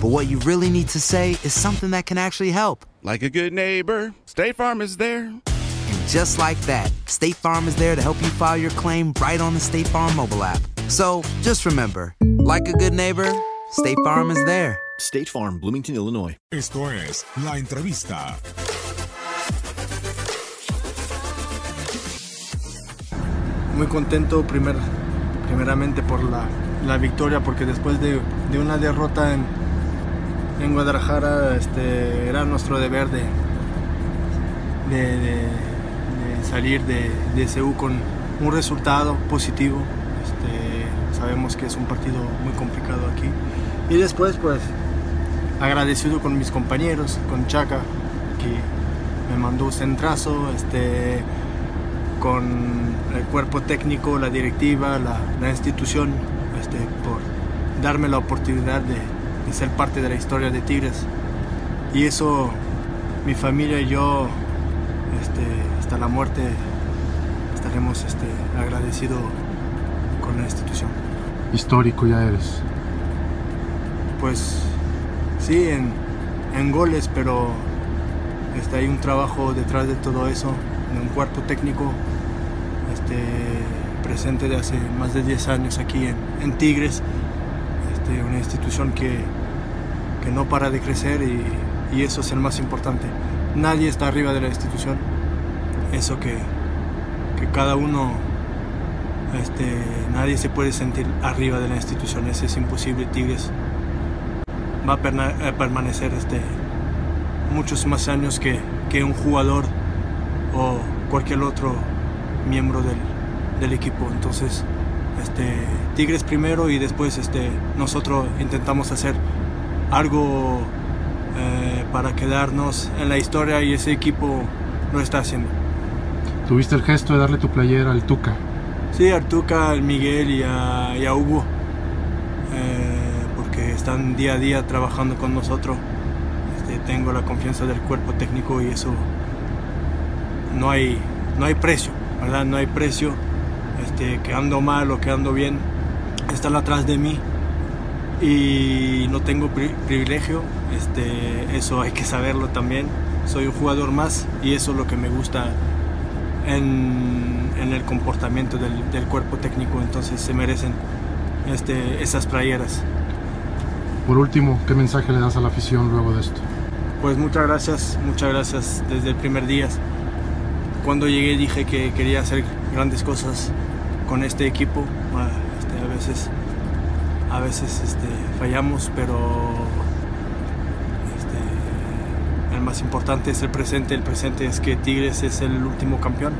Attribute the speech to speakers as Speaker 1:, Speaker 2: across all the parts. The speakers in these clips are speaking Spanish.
Speaker 1: but what you really need to say is something that can actually help.
Speaker 2: Like a good neighbor, State Farm is there.
Speaker 1: And just like that, State Farm is there to help you file your claim right on the State Farm mobile app. So just remember, like a good neighbor, State Farm is there.
Speaker 3: State Farm, Bloomington, Illinois.
Speaker 4: Esto es La Entrevista.
Speaker 5: muy contento primer, primeramente por la, la victoria, porque después de, de una derrota en, en Guadalajara este, era nuestro deber de, salir de, de SU con un resultado positivo. Este, sabemos que es un partido muy complicado aquí. Y después, pues, agradecido con mis compañeros, con Chaca, que me mandó un centrazo, este, con el cuerpo técnico, la directiva, la, la institución, este, por darme la oportunidad de, de ser parte de la historia de Tigres. Y eso, mi familia y yo, este, hasta la muerte, estaremos este, agradecidos con la institución.
Speaker 6: Histórico ya eres.
Speaker 5: Pues sí, en, en goles, pero este, hay un trabajo detrás de todo eso, de un cuerpo técnico este, presente de hace más de 10 años aquí en, en Tigres, una institución que, que no para de crecer y, y eso es el más importante. Nadie está arriba de la institución, eso que, que cada uno, este, nadie se puede sentir arriba de la institución, eso es imposible, Tigres va a a permanecer este, muchos más años que, que un jugador o cualquier otro miembro del, del equipo. Entonces, este, Tigres primero y después este, nosotros intentamos hacer algo eh, para quedarnos en la historia y ese equipo lo está haciendo.
Speaker 6: Tuviste el gesto de darle tu playera al Tuca.
Speaker 5: Sí, a Artuca, al Miguel y a, y a Hugo, eh, porque están día a día trabajando con nosotros. Este, tengo la confianza del cuerpo técnico y eso no hay, no hay precio, ¿verdad? No hay precio. Este, que ando mal o que ando bien, están atrás de mí y no tengo pri- privilegio. Este, eso hay que saberlo también. Soy un jugador más y eso es lo que me gusta en, en el comportamiento del, del cuerpo técnico, entonces se merecen este, esas playeras.
Speaker 6: Por último, ¿qué mensaje le das a la afición luego de esto?
Speaker 5: Pues muchas gracias, muchas gracias desde el primer día. Cuando llegué dije que quería hacer grandes cosas con este equipo. Ah, este, a veces, a veces este, fallamos, pero este, el más importante es el presente. El presente es que Tigres es el último campeón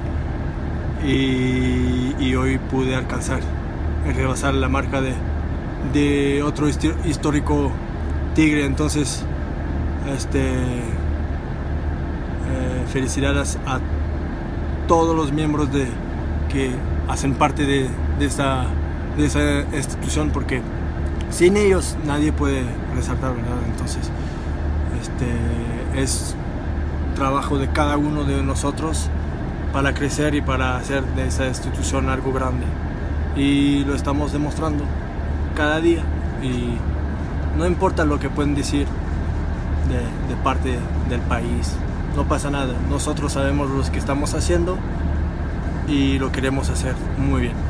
Speaker 5: y, hoy pude alcanzar y rebasar la marca de, otro histórico Tigre. Entonces, este, eh, felicidades a todos los miembros de, que hacen parte de, esa, de esa institución porque sin ellos nadie puede resaltar, ¿verdad? Entonces, este, es trabajo de cada uno de nosotros para crecer y para hacer de esa institución algo grande. Y lo estamos demostrando cada día. Y no importa lo que pueden decir de, de parte del país, no pasa nada. Nosotros sabemos lo que estamos haciendo y lo queremos hacer muy bien.